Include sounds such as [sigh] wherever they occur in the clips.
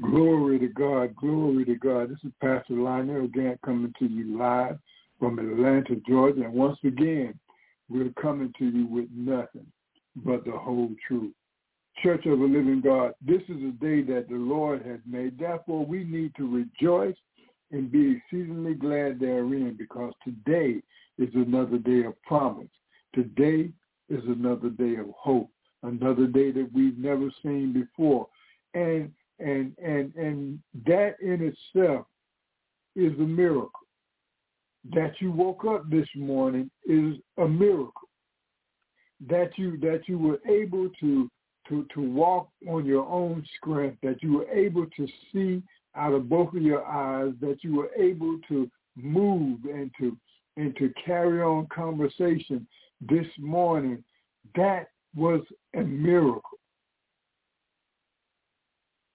Glory to God, glory to God. This is Pastor Lionel Gantt coming to you live from Atlanta, Georgia. And once again, we're coming to you with nothing but the whole truth. Church of the Living God, this is a day that the Lord has made. Therefore, we need to rejoice and be exceedingly glad therein because today is another day of promise. Today is another day of hope, another day that we've never seen before. And and and and that in itself is a miracle. That you woke up this morning is a miracle. That you that you were able to to to walk on your own strength, that you were able to see out of both of your eyes, that you were able to move and to and to carry on conversation this morning, that was a miracle.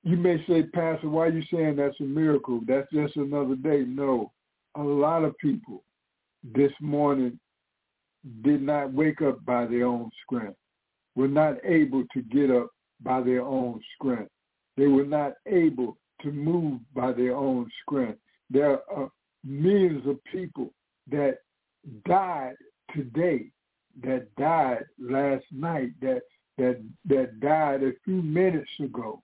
You may say, Pastor, why are you saying that's a miracle? That's just another day. No, a lot of people this morning did not wake up by their own strength, were not able to get up by their own strength. They were not able to move by their own strength. There are millions of people that died today, that died last night, that that that died a few minutes ago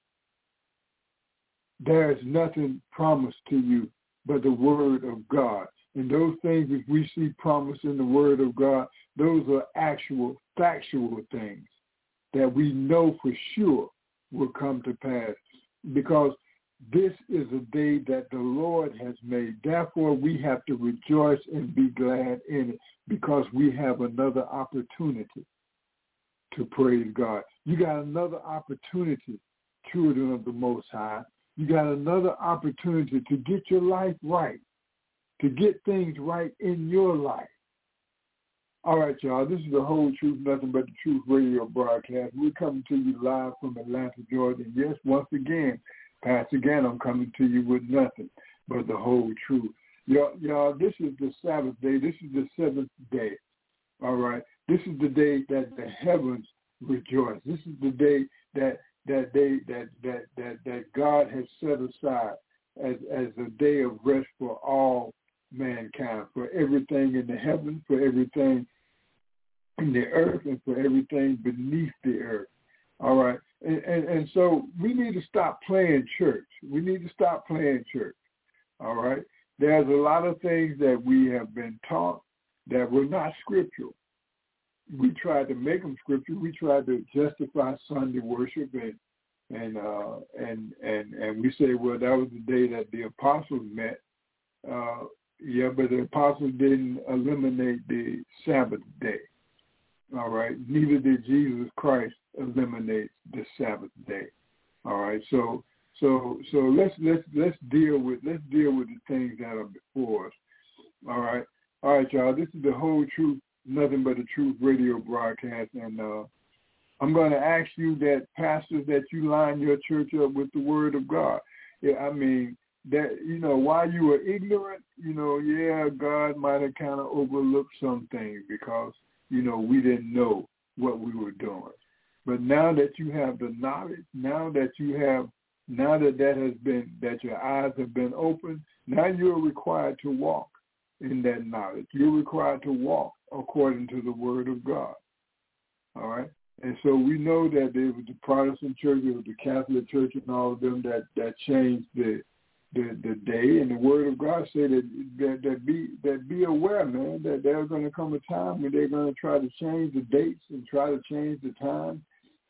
there is nothing promised to you but the word of God. And those things that we see promised in the word of God, those are actual, factual things that we know for sure will come to pass because this is a day that the Lord has made. Therefore, we have to rejoice and be glad in it because we have another opportunity to praise God. You got another opportunity, children of the Most High, you got another opportunity to get your life right, to get things right in your life. All right, y'all. This is the whole truth, nothing but the truth radio broadcast. We're coming to you live from Atlanta, Georgia. Yes, once again, Pastor again, I'm coming to you with nothing but the whole truth. Y'all, y'all, this is the Sabbath day. This is the seventh day. All right. This is the day that the heavens rejoice. This is the day that that they that that that that God has set aside as as a day of rest for all mankind, for everything in the heavens, for everything in the earth, and for everything beneath the earth. All right, and, and and so we need to stop playing church. We need to stop playing church. All right, there's a lot of things that we have been taught that were not scriptural we tried to make them scripture. We tried to justify Sunday worship and and uh, and and and we say, well, that was the day that the apostles met. Uh, yeah, but the apostles didn't eliminate the Sabbath day. All right. Neither did Jesus Christ eliminate the Sabbath day. All right. So so so let's let's let's deal with let's deal with the things that are before us. All right. All right, y'all. This is the whole truth nothing but a truth radio broadcast. And uh, I'm going to ask you that pastors that you line your church up with the word of God. Yeah, I mean that you know while you were ignorant, you know, yeah, God might have kind of overlooked some things because you know we didn't know what we were doing. But now that you have the knowledge, now that you have, now that that has been, that your eyes have been opened, now you're required to walk in that knowledge. You're required to walk according to the word of God. All right? And so we know that there was the Protestant church, there was the Catholic church and all of them that, that changed the, the the day and the word of God said that that, that be that be aware, man, that there's gonna come a time when they're gonna try to change the dates and try to change the time.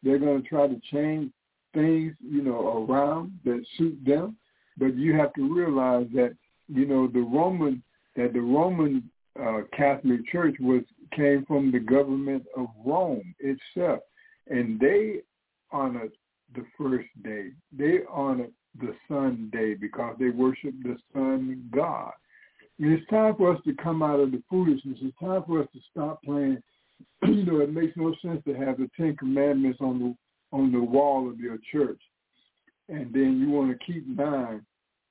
They're gonna try to change things, you know, around that suit them. But you have to realize that, you know, the Roman that the Roman uh, Catholic Church was came from the government of Rome itself. and they honored the first day. They honored the sun day because they worship the sun god. And it's time for us to come out of the foolishness. It's time for us to stop playing. [clears throat] you know, it makes no sense to have the Ten Commandments on the on the wall of your church, and then you want to keep nine,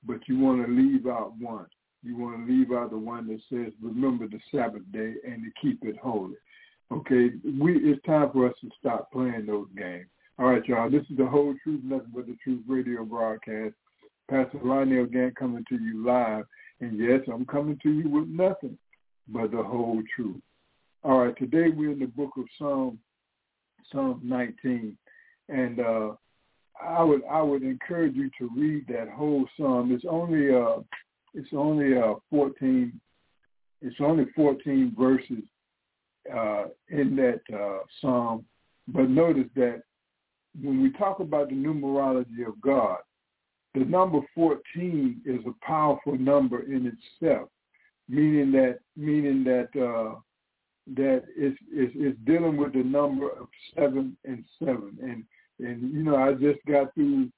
but you want to leave out one. You want to leave out the one that says, "Remember the Sabbath day and to keep it holy." Okay, we it's time for us to stop playing those games. All right, y'all. This is the whole truth, nothing but the truth radio broadcast. Pastor Lionel Gantt coming to you live. And yes, I'm coming to you with nothing but the whole truth. All right, today we're in the book of Psalm, Psalm 19, and uh, I would I would encourage you to read that whole psalm. It's only uh, it's only uh, 14, it's only 14 verses uh, in that uh, psalm, but notice that when we talk about the numerology of God, the number 14 is a powerful number in itself, meaning that meaning that uh, that it's, it's, it's dealing with the number of seven and seven. And and you know, I just got through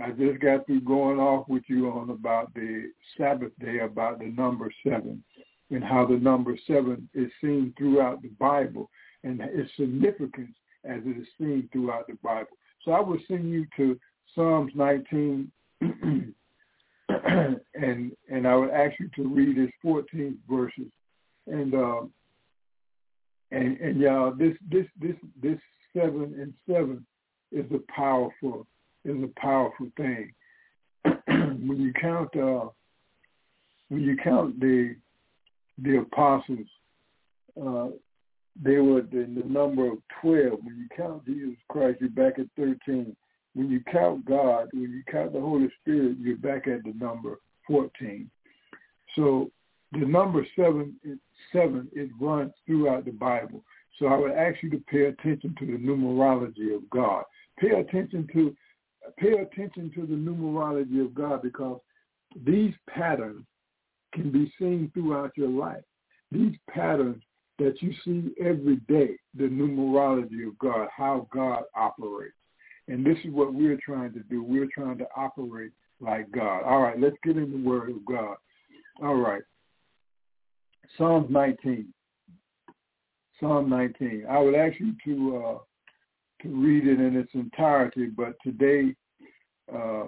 I just got through going off with you on about the Sabbath day, about the number seven, and how the number seven is seen throughout the Bible and its significance as it is seen throughout the Bible. So I will send you to Psalms 19, [clears throat] and and I would ask you to read his 14 verses, and um, and and y'all, this this this this seven and seven is a powerful is a powerful thing. [clears throat] when you count uh, when you count the the apostles, uh, they were in the number of 12. When you count Jesus Christ, you're back at 13. When you count God, when you count the Holy Spirit, you're back at the number 14. So the number seven, seven, it runs throughout the Bible. So I would ask you to pay attention to the numerology of God. Pay attention to pay attention to the numerology of God because these patterns can be seen throughout your life. These patterns that you see every day, the numerology of God, how God operates. And this is what we're trying to do. We're trying to operate like God. All right, let's get in the Word of God. All right. Psalm 19. Psalm 19. I would ask you to uh, to read it in its entirety, but today uh,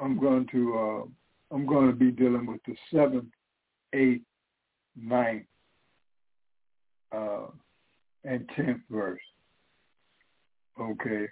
I'm going to uh, I'm going to be dealing with the seventh, eighth, ninth, uh, and tenth verse. Okay.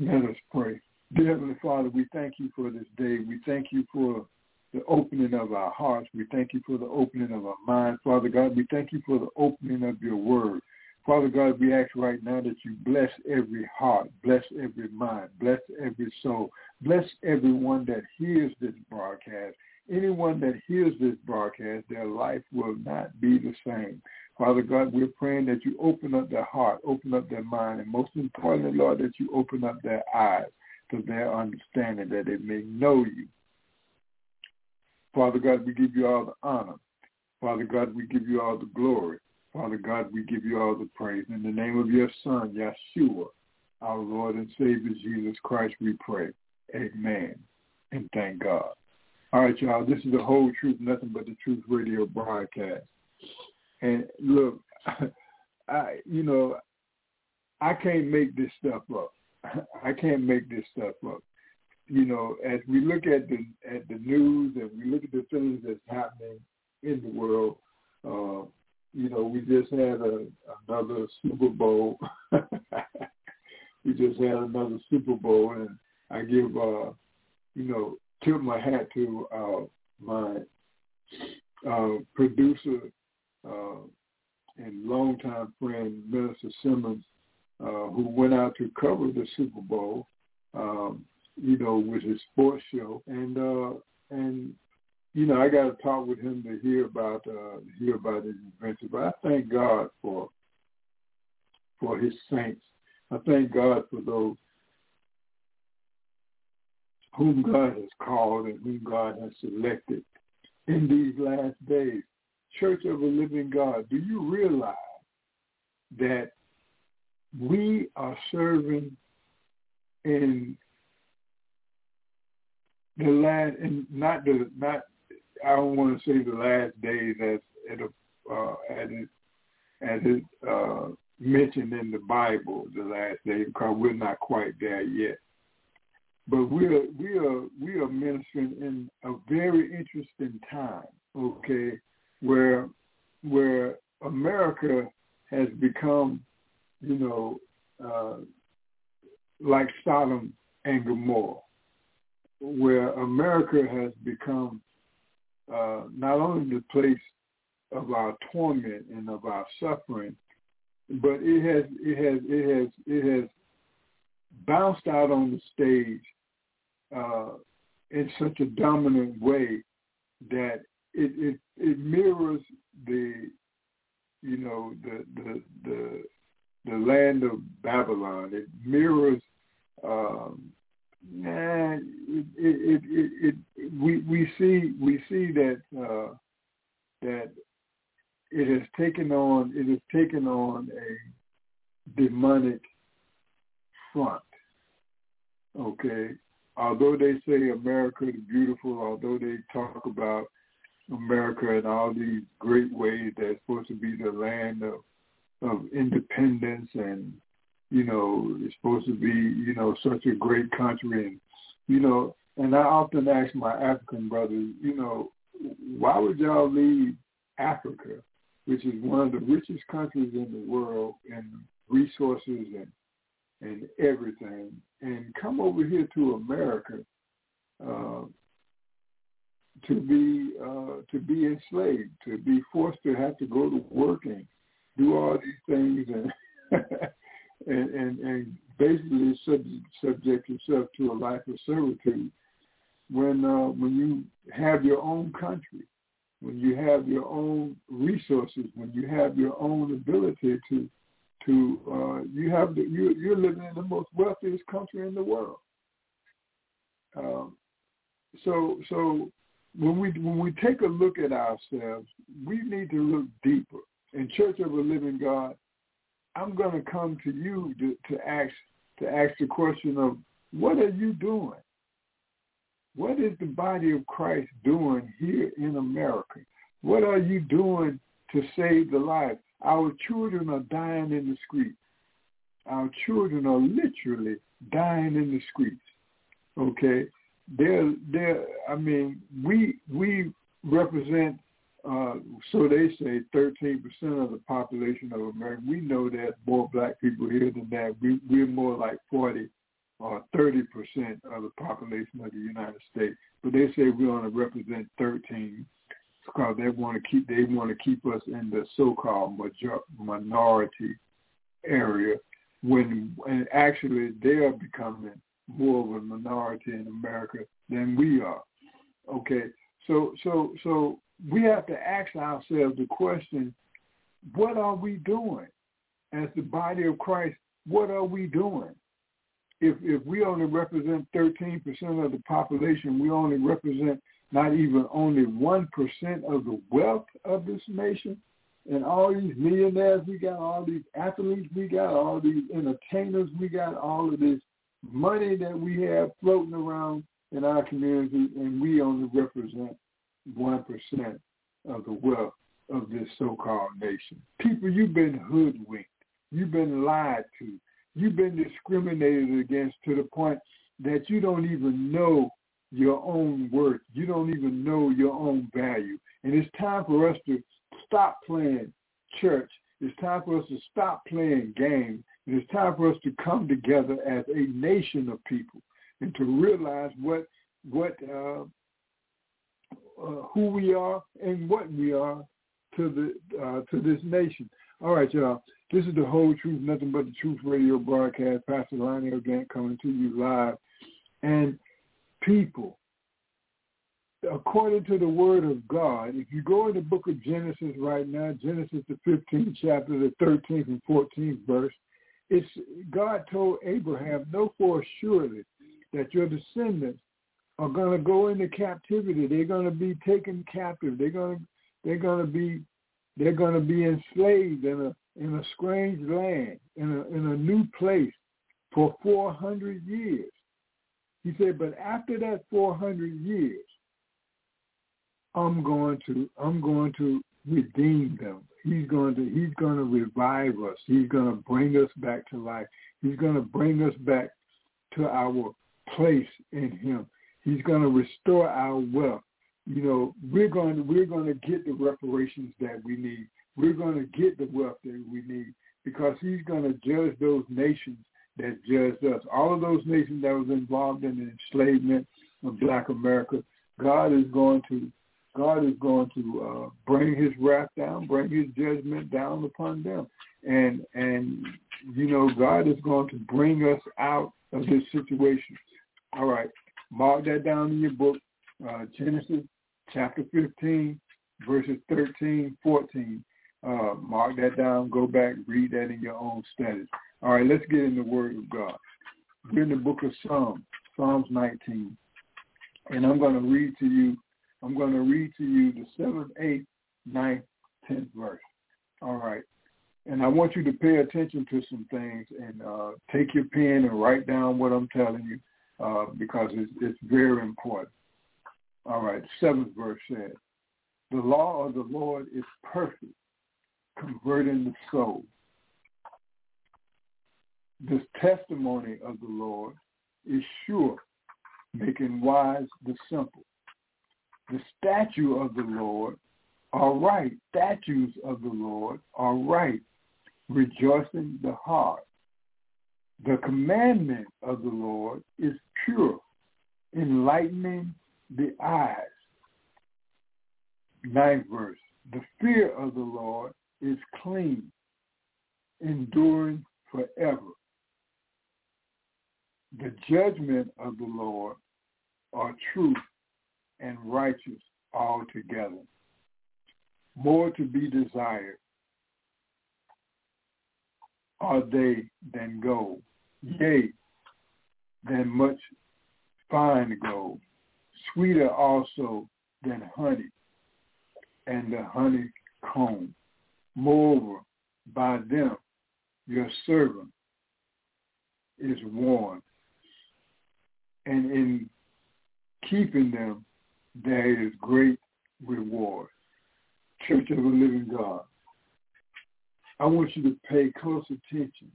Let us pray. Dear Heavenly Father, we thank you for this day. We thank you for the opening of our hearts. We thank you for the opening of our minds. Father God, we thank you for the opening of your word. Father God, we ask right now that you bless every heart, bless every mind, bless every soul, bless everyone that hears this broadcast. Anyone that hears this broadcast, their life will not be the same. Father God, we're praying that you open up their heart, open up their mind, and most importantly, Lord, that you open up their eyes to their understanding, that they may know you. Father God, we give you all the honor. Father God, we give you all the glory. Father God, we give you all the praise. In the name of your Son, Yeshua, our Lord and Savior Jesus Christ, we pray. Amen. And thank God. All right, y'all. This is the whole truth, nothing but the truth radio broadcast. And look, [laughs] I you know, I can't make this stuff up. [laughs] I can't make this stuff up. You know, as we look at the at the news and we look at the things that's happening in the world, uh, you know, we just had a, another Super Bowl. [laughs] we just had another Super Bowl, and I give, uh, you know, tip my hat to uh, my uh, producer uh, and longtime friend, Minister Simmons, uh, who went out to cover the Super Bowl, um, you know, with his sports show, and uh, and you know, I got to talk with him to hear about uh, hear about his adventure. But I thank God for for His saints. I thank God for those whom God has called and whom God has selected in these last days Church of a Living God, do you realize that we are serving in the last, and not the not. I don't want to say the last days as at a, uh, as it it uh, mentioned in the Bible, the last days, because we're not quite there yet. But we are we are we are ministering in a very interesting time, okay, where where America has become, you know, uh, like Sodom and Gomorrah, where America has become uh, not only the place of our torment and of our suffering, but it has it has it has it has bounced out on the stage uh, in such a dominant way that it, it it mirrors the you know the the the the land of Babylon. It mirrors um, and it, it, it, it, we we see we see that uh, that it has taken on it has taken on a demonic front. Okay, although they say America is beautiful, although they talk about America and all these great ways that's supposed to be the land of of independence and you know it's supposed to be you know such a great country. And you know and I often ask my African brothers you know why would y'all leave Africa which is one of the richest countries in the world in resources and and everything and come over here to America uh, to be uh, to be enslaved, to be forced to have to go to work and do all these things and and, and, and basically subject, subject yourself to a life of servitude. When uh, when you have your own country, when you have your own resources, when you have your own ability to to uh, you have the, you you're living in the most wealthiest country in the world. Um, so so when we when we take a look at ourselves, we need to look deeper. In Church of a Living God, I'm going to come to you to, to ask to ask the question of what are you doing? What is the body of Christ doing here in America? What are you doing to save the life? Our children are dying in the streets. Our children are literally dying in the streets. Okay, they're they're. I mean, we we represent. Uh, so they say 13% of the population of America. We know that more black people here than that. We we're more like 40 or 30% of the population of the United States. But they say we only represent 13 because they want to keep they want to keep us in the so-called major, minority area when and actually they are becoming more of a minority in America than we are. Okay, so so so we have to ask ourselves the question: What are we doing as the body of Christ? What are we doing? If if we only represent 13% of the population, we only represent not even only 1% of the wealth of this nation, and all these millionaires we got, all these athletes we got, all these entertainers we got, all of this money that we have floating around in our community, and we only represent 1% of the wealth of this so-called nation. People, you've been hoodwinked. You've been lied to. You've been discriminated against to the point that you don't even know your own worth. You don't even know your own value. And it's time for us to stop playing church. It's time for us to stop playing games. And it's time for us to come together as a nation of people and to realize what what uh, uh, who we are and what we are to the uh, to this nation. All right, y'all. This is the whole truth, nothing but the truth radio broadcast. Pastor Lionel Gantt coming to you live. And people, according to the word of God, if you go in the book of Genesis right now, Genesis the 15th chapter, the 13th and 14th verse, it's God told Abraham, know for surely that your descendants are going to go into captivity. They're going to be taken captive. They're going to they're going to be they're going to be enslaved in a in a strange land, in a in a new place for 400 years. He said, but after that 400 years, I'm going to I'm going to redeem them. He's going to he's going to revive us. He's going to bring us back to life. He's going to bring us back to our place in him. He's going to restore our wealth. You know, we're going to we're going to get the reparations that we need. We're going to get the wealth that we need because he's going to judge those nations that judged us. All of those nations that was involved in the enslavement of Black America, God is going to God is going to uh, bring His wrath down, bring His judgment down upon them, and and you know God is going to bring us out of this situation. All right, mark that down in your book, uh, Genesis chapter 15, verses 13, 14. Uh, mark that down. Go back, read that in your own studies. All right, let's get in the Word of God. We're in the book of Psalms, Psalms 19, and I'm going to read to you I'm going to read to you the seventh, eighth, ninth, tenth verse. All right. And I want you to pay attention to some things and uh, take your pen and write down what I'm telling you uh, because it's, it's very important. All right. Seventh verse says, the law of the Lord is perfect, converting the soul. The testimony of the Lord is sure, making wise the simple the statue of the Lord are right. Statues of the Lord are right, rejoicing the heart. The commandment of the Lord is pure, enlightening the eyes. Ninth verse. The fear of the Lord is clean, enduring forever. The judgment of the Lord are truth and righteous altogether. More to be desired are they than gold, yea, than much fine gold, sweeter also than honey and the honeycomb. Moreover, by them your servant is warned, and in keeping them there is great reward. Church of the Living God, I want you to pay close attention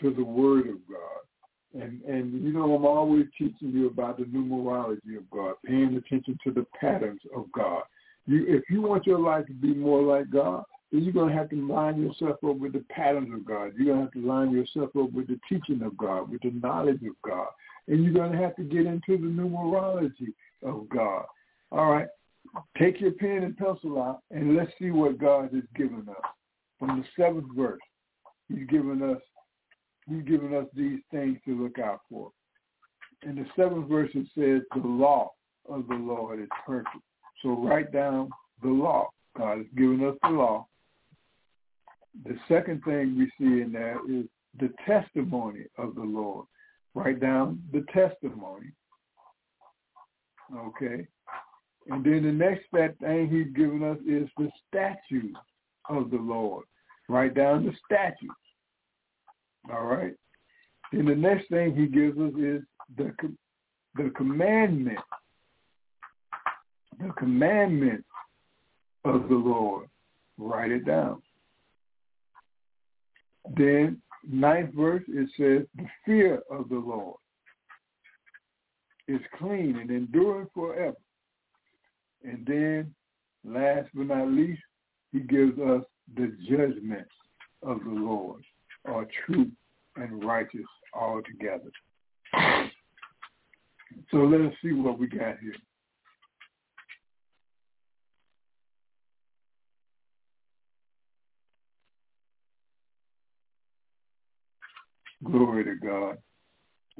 to the Word of God. And, and you know, I'm always teaching you about the numerology of God, paying attention to the patterns of God. You, if you want your life to be more like God, then you're going to have to line yourself up with the patterns of God. You're going to have to line yourself up with the teaching of God, with the knowledge of God. And you're going to have to get into the numerology of God. All right. Take your pen and pencil out and let's see what God has given us. From the seventh verse, he's given us he's given us these things to look out for. In the seventh verse it says the law of the Lord is perfect. So write down the law. God has given us the law. The second thing we see in there is the testimony of the Lord. Write down the testimony. Okay. And then the next thing he's given us is the statutes of the Lord. Write down the statutes. All right. Then the next thing he gives us is the the commandment. The commandment of the Lord. Write it down. Then ninth verse it says the fear of the Lord is clean and enduring forever. And then, last but not least, he gives us the judgments of the Lord are true and righteous altogether. So let us see what we got here. Glory to God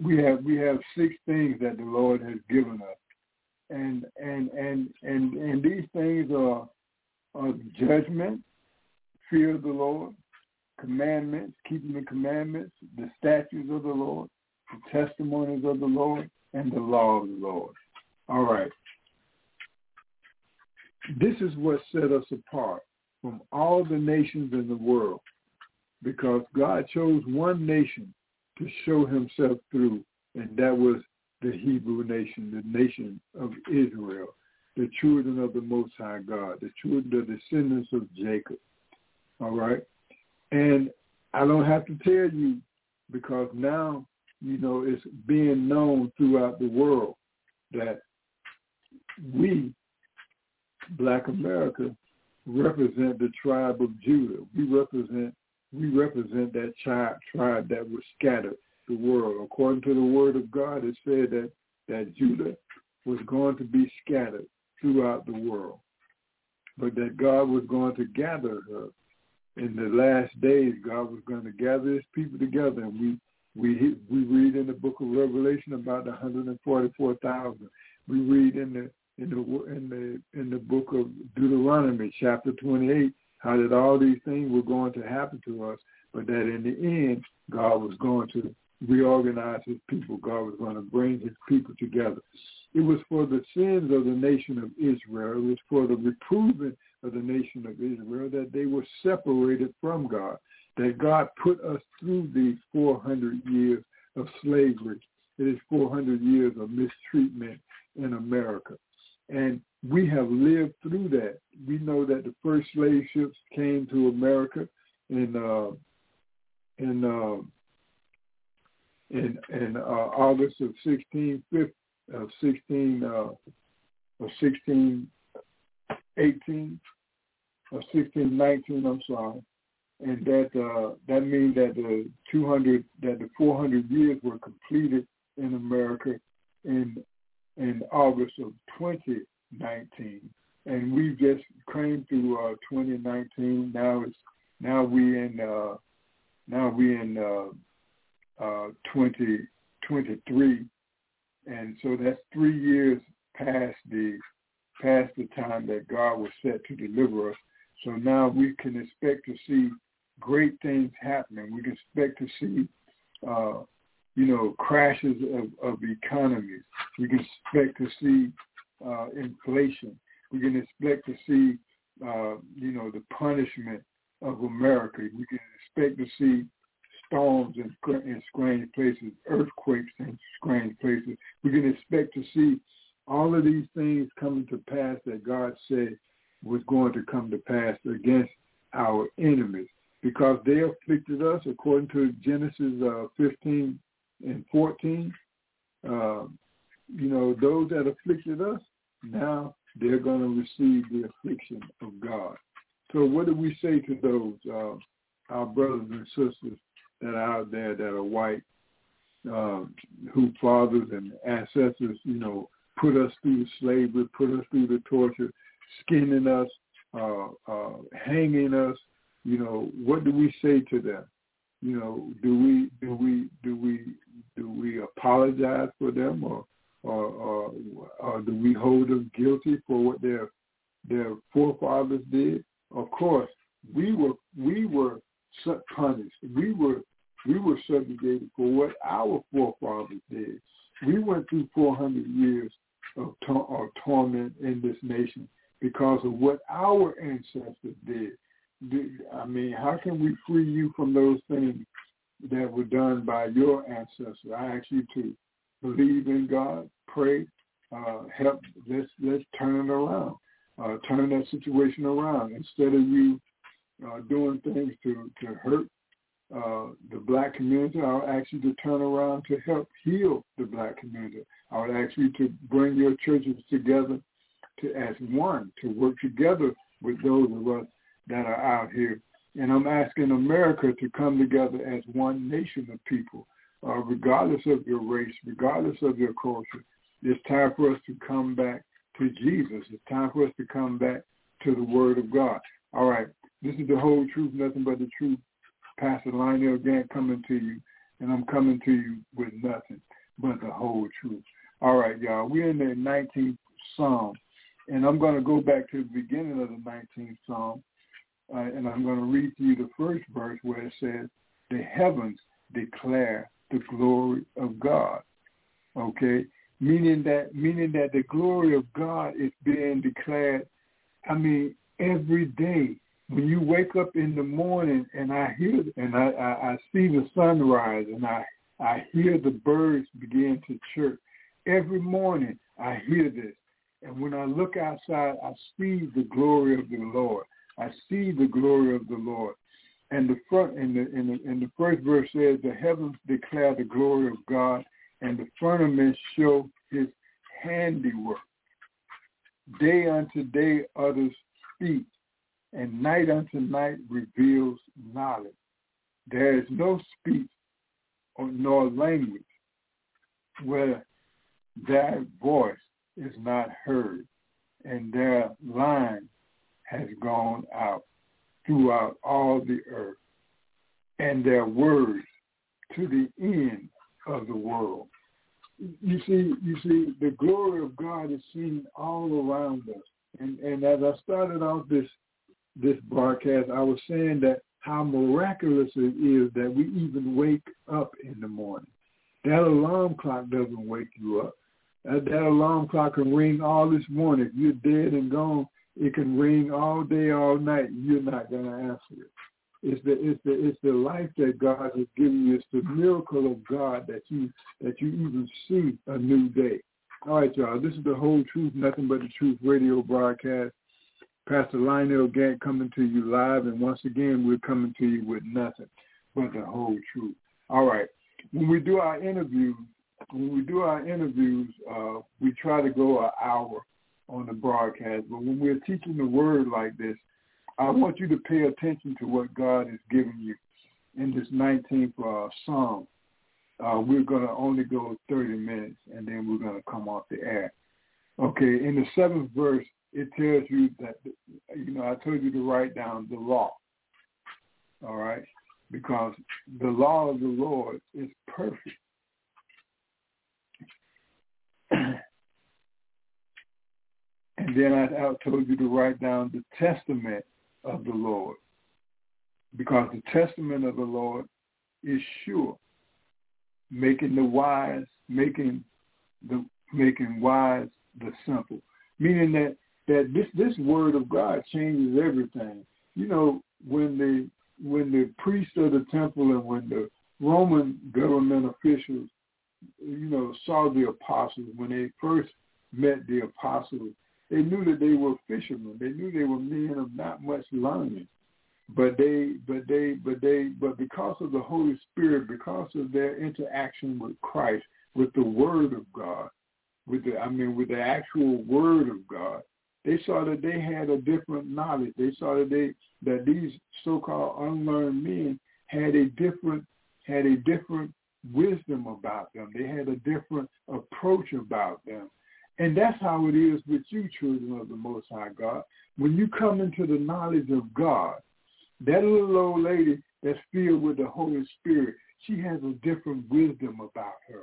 we have we have six things that the Lord has given us, and and and and and these things are are judgment, fear of the Lord, commandments, keeping the commandments, the statutes of the Lord, the testimonies of the Lord, and the law of the Lord. All right. this is what set us apart from all the nations in the world because God chose one nation to show himself through, and that was the Hebrew nation, the nation of Israel, the children of the Most High God, the children, the descendants of Jacob. All right? And I don't have to tell you because now, you know, it's being known throughout the world that we, Black America, represent the tribe of Judah. We represent we represent that tribe, tribe that was scattered the world. According to the word of God, it said that, that Judah was going to be scattered throughout the world, but that God was going to gather her. In the last days, God was going to gather his people together, and we we we read in the book of Revelation about the 144,000. We read in the in the in the in the book of Deuteronomy, chapter 28, how that all these things were going to happen to us, but that in the end, God was going to reorganize his people. God was going to bring his people together. It was for the sins of the nation of Israel. It was for the reproving of the nation of Israel that they were separated from God, that God put us through these 400 years of slavery. It is 400 years of mistreatment in America. And we have lived through that. We know that the first slave ships came to America in uh, in uh, in in uh, August of sixteen of sixteen uh, of sixteen eighteen sixteen nineteen. I'm sorry, and that uh, that means that the two hundred that the four hundred years were completed in America in in August of 2019, and we just came through uh, 2019. Now it's now we in uh, now we in uh, uh, 2023, and so that's three years past the past the time that God was set to deliver us. So now we can expect to see great things happening. We can expect to see uh, you know, crashes of, of economies. We can expect to see uh, inflation. We can expect to see, uh, you know, the punishment of America. We can expect to see storms in, in strange places, earthquakes in strange places. We can expect to see all of these things coming to pass that God said was going to come to pass against our enemies because they afflicted us according to Genesis uh, 15 and 14, uh, you know, those that afflicted us, now they're going to receive the affliction of God. So what do we say to those, uh, our brothers and sisters that are out there that are white, uh, who fathers and ancestors, you know, put us through slavery, put us through the torture, skinning us, uh, uh, hanging us, you know, what do we say to them? you know, do we do we do we do we apologize for them or or, or, or do we hold them guilty for what their their forefathers did? Of course, we were we were punished. We were we were subjugated for what our forefathers did. We went through 400 years of, of torment in this nation because of what our ancestors did. I mean, how can we free you from those things that were done by your ancestors? I ask you to believe in God, pray, uh, help. Let's let's turn it around, uh, turn that situation around. Instead of you uh, doing things to to hurt uh, the black community, I would ask you to turn around to help heal the black community. I would ask you to bring your churches together to as one, to work together with those of us that are out here. And I'm asking America to come together as one nation of people, uh, regardless of your race, regardless of your culture. It's time for us to come back to Jesus. It's time for us to come back to the Word of God. All right. This is the whole truth, nothing but the truth. Pastor Lionel Gantt coming to you, and I'm coming to you with nothing but the whole truth. All right, y'all. We're in the 19th Psalm, and I'm going to go back to the beginning of the 19th Psalm, uh, and I'm going to read to you the first verse where it says, the heavens declare the glory of God. Okay? Meaning that meaning that the glory of God is being declared I mean, every day when you wake up in the morning and I hear and I, I, I see the sunrise and I I hear the birds begin to chirp. Every morning I hear this. And when I look outside, I see the glory of the Lord. I see the glory of the Lord. And the front in the in the in the first verse says, the heavens declare the glory of God, and the firmament show his handiwork. Day unto day others speak, and night unto night reveals knowledge. There is no speech or nor language where their voice is not heard, and their line has gone out throughout all the earth, and their words to the end of the world. You see, you see, the glory of God is seen all around us. And and as I started out this this broadcast, I was saying that how miraculous it is that we even wake up in the morning. That alarm clock doesn't wake you up. That, that alarm clock can ring all this morning. If you're dead and gone, it can ring all day, all night. You're not going to answer it. It's the it's the it's the life that God has given you. It's the miracle of God that you that you even see a new day. All right, y'all. This is the whole truth, nothing but the truth radio broadcast. Pastor Lionel Gantt coming to you live, and once again, we're coming to you with nothing but the whole truth. All right. When we do our interviews, when we do our interviews, uh, we try to go an hour on the broadcast. But when we're teaching the word like this, I want you to pay attention to what God is giving you in this 19th uh, Psalm. Uh, we're going to only go 30 minutes, and then we're going to come off the air. Okay, in the seventh verse, it tells you that, you know, I told you to write down the law, all right, because the law of the Lord is perfect. [clears throat] And then I, I told you to write down the testament of the Lord because the testament of the Lord is sure, making the wise, making the making wise the simple. Meaning that that this this word of God changes everything. You know, when the when the priests of the temple and when the Roman government officials, you know, saw the apostles, when they first met the apostles, they knew that they were fishermen. They knew they were men of not much learning. But they, but they, but they, but because of the Holy Spirit, because of their interaction with Christ, with the Word of God, with the, I mean, with the actual Word of God, they saw that they had a different knowledge. They saw that they, that these so-called unlearned men had a different, had a different wisdom about them. They had a different approach about them. And that's how it is with you, children of the Most High God. When you come into the knowledge of God, that little old lady that's filled with the Holy Spirit, she has a different wisdom about her.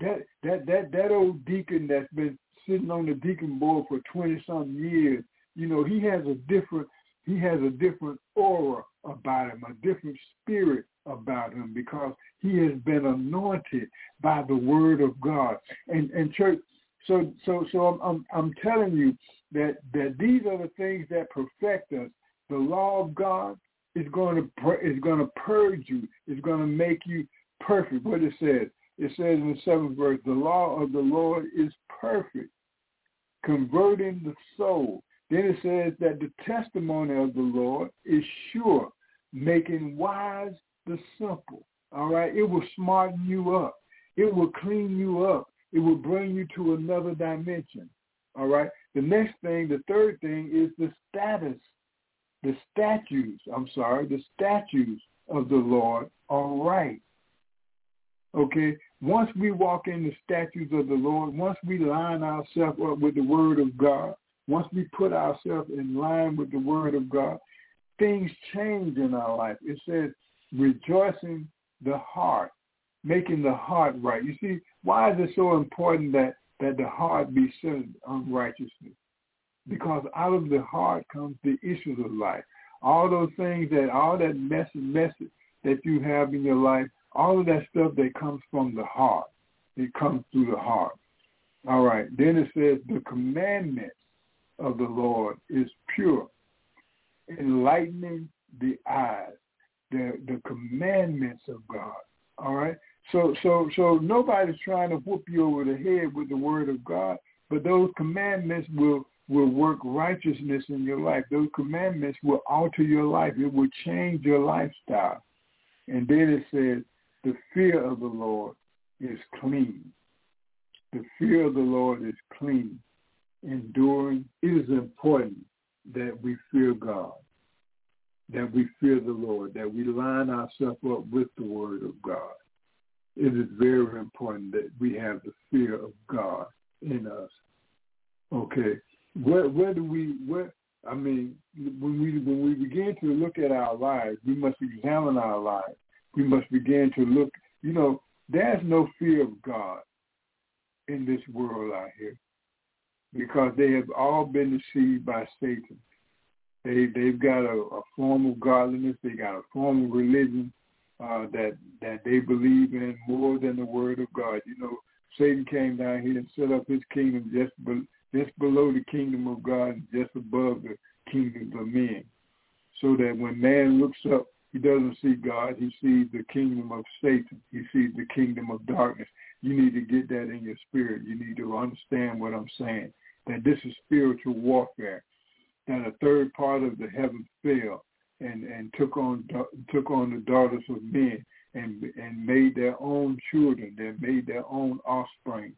That that that that old deacon that's been sitting on the deacon board for twenty some years, you know, he has a different he has a different aura about him, a different spirit about him because he has been anointed by the word of God. And and church, so so so I'm I'm, I'm telling you that that these are the things that perfect us. The law of God is going to is going to purge you. It's going to make you perfect. What it says, it says in the seventh verse, the law of the Lord is perfect, converting the soul. Then it says that the testimony of the Lord is sure, making wise the simple. All right, it will smarten you up. It will clean you up it will bring you to another dimension. All right. The next thing, the third thing is the status, the statutes, I'm sorry, the statutes of the Lord are right. Okay. Once we walk in the statutes of the Lord, once we line ourselves up with the word of God, once we put ourselves in line with the word of God, things change in our life. It says rejoicing the heart, making the heart right. You see, why is it so important that, that the heart be centered on righteousness? Because out of the heart comes the issues of life. All those things that, all that message, message that you have in your life, all of that stuff that comes from the heart. It comes through the heart. All right. Then it says the commandment of the Lord is pure, enlightening the eyes, the the commandments of God. All right. So so so nobody's trying to whoop you over the head with the word of God, but those commandments will will work righteousness in your life. Those commandments will alter your life. It will change your lifestyle. And then it says, the fear of the Lord is clean. The fear of the Lord is clean. Enduring. It is important that we fear God, that we fear the Lord, that we line ourselves up with the word of God. It is very important that we have the fear of God in us. Okay, where where do we where I mean when we when we begin to look at our lives, we must examine our lives. We must begin to look. You know, there's no fear of God in this world out here because they have all been deceived by Satan. They they've got a, a form of godliness. They got a form of religion uh, that that they believe in more than the word of God. You know, Satan came down here and set up his kingdom just be, just below the kingdom of God and just above the kingdom of men, so that when man looks up, he doesn't see God. He sees the kingdom of Satan. He sees the kingdom of darkness. You need to get that in your spirit. You need to understand what I'm saying. That this is spiritual warfare. That a third part of the heavens fell and and took on took on the daughters of men and and made their own children. They made their own offspring,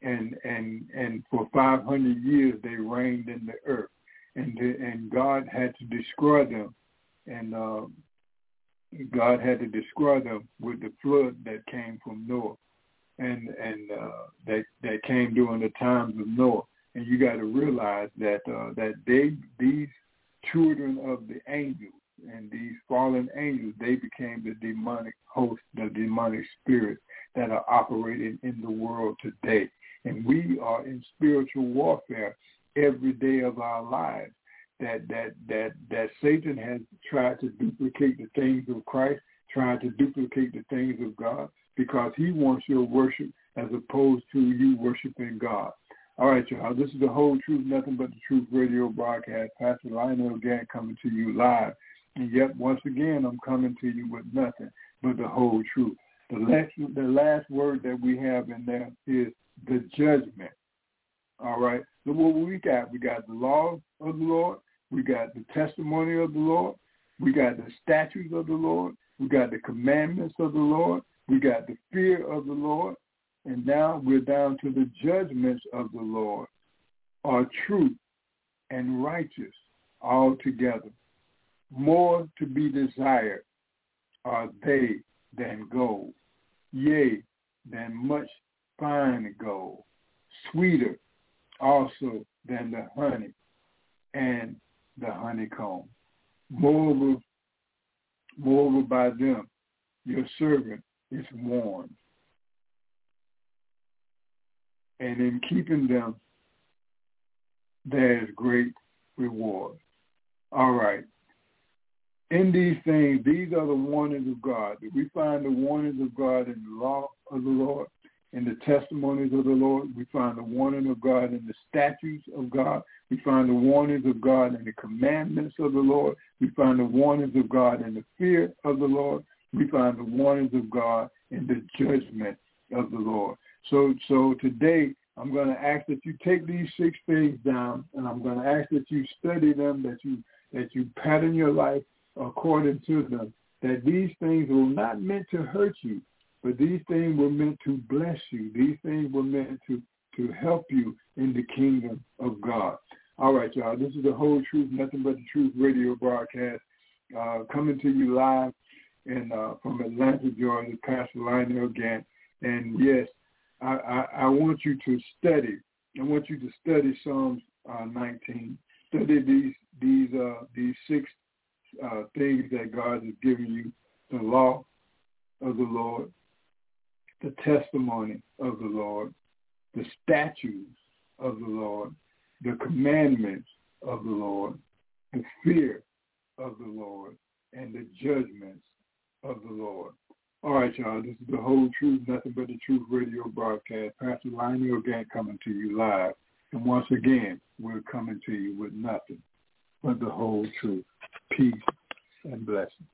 and and and for 500 years they reigned in the earth, and and God had to destroy them, and uh, God had to destroy them with the flood that came from Noah, and and uh, that that came during the times of Noah. And you got to realize that uh, that they these children of the angels and these fallen angels, they became the demonic host, the demonic spirits that are operating in the world today. And we are in spiritual warfare every day of our lives. That that that that Satan has tried to duplicate the things of Christ, tried to duplicate the things of God, because he wants your worship as opposed to you worshiping God. All right, y'all. This is the whole truth, nothing but the truth radio broadcast. Pastor Lionel again coming to you live. And yet, once again, I'm coming to you with nothing but the whole truth. The last, the last word that we have in there is the judgment. All right. So what we got? We got the law of the Lord. We got the testimony of the Lord. We got the statutes of the Lord. We got the commandments of the Lord. We got the fear of the Lord. And now we're down to the judgments of the Lord are truth and righteous altogether. More to be desired are they than gold, yea, than much fine gold, sweeter also than the honey and the honeycomb. Moreover, moreover by them your servant is warned. And in keeping them, there is great reward. All right. In these things, these are the warnings of God. We find the warnings of God in the law of the Lord, in the testimonies of the Lord. We find the warning of God in the statutes of God. We find the warnings of God in the commandments of the Lord. We find the warnings of God in the fear of the Lord. We find the warnings of God in the judgment of the Lord. So, so today I'm going to ask that you take these six things down, and I'm going to ask that you study them, that you that you pattern your life according to them. That these things were not meant to hurt you, but these things were meant to bless you. These things were meant to to help you in the kingdom of God. All right, y'all. This is the whole truth, nothing but the truth radio broadcast, uh, coming to you live and uh, from Atlanta, Georgia, Pastor Lionel Gantt. And yes, I, I, I, want you to study. I want you to study Psalms uh, 19. Study these these uh, these six uh, things that God has given you: the law of the Lord, the testimony of the Lord, the statutes of the Lord, the commandments of the Lord, the fear of the Lord, and the judgments of the Lord. All right, y'all. This is the whole truth, nothing but the truth radio broadcast. Pastor Lionel Gantt coming to you live. And once again, we're coming to you with nothing but the whole truth, peace, and blessing.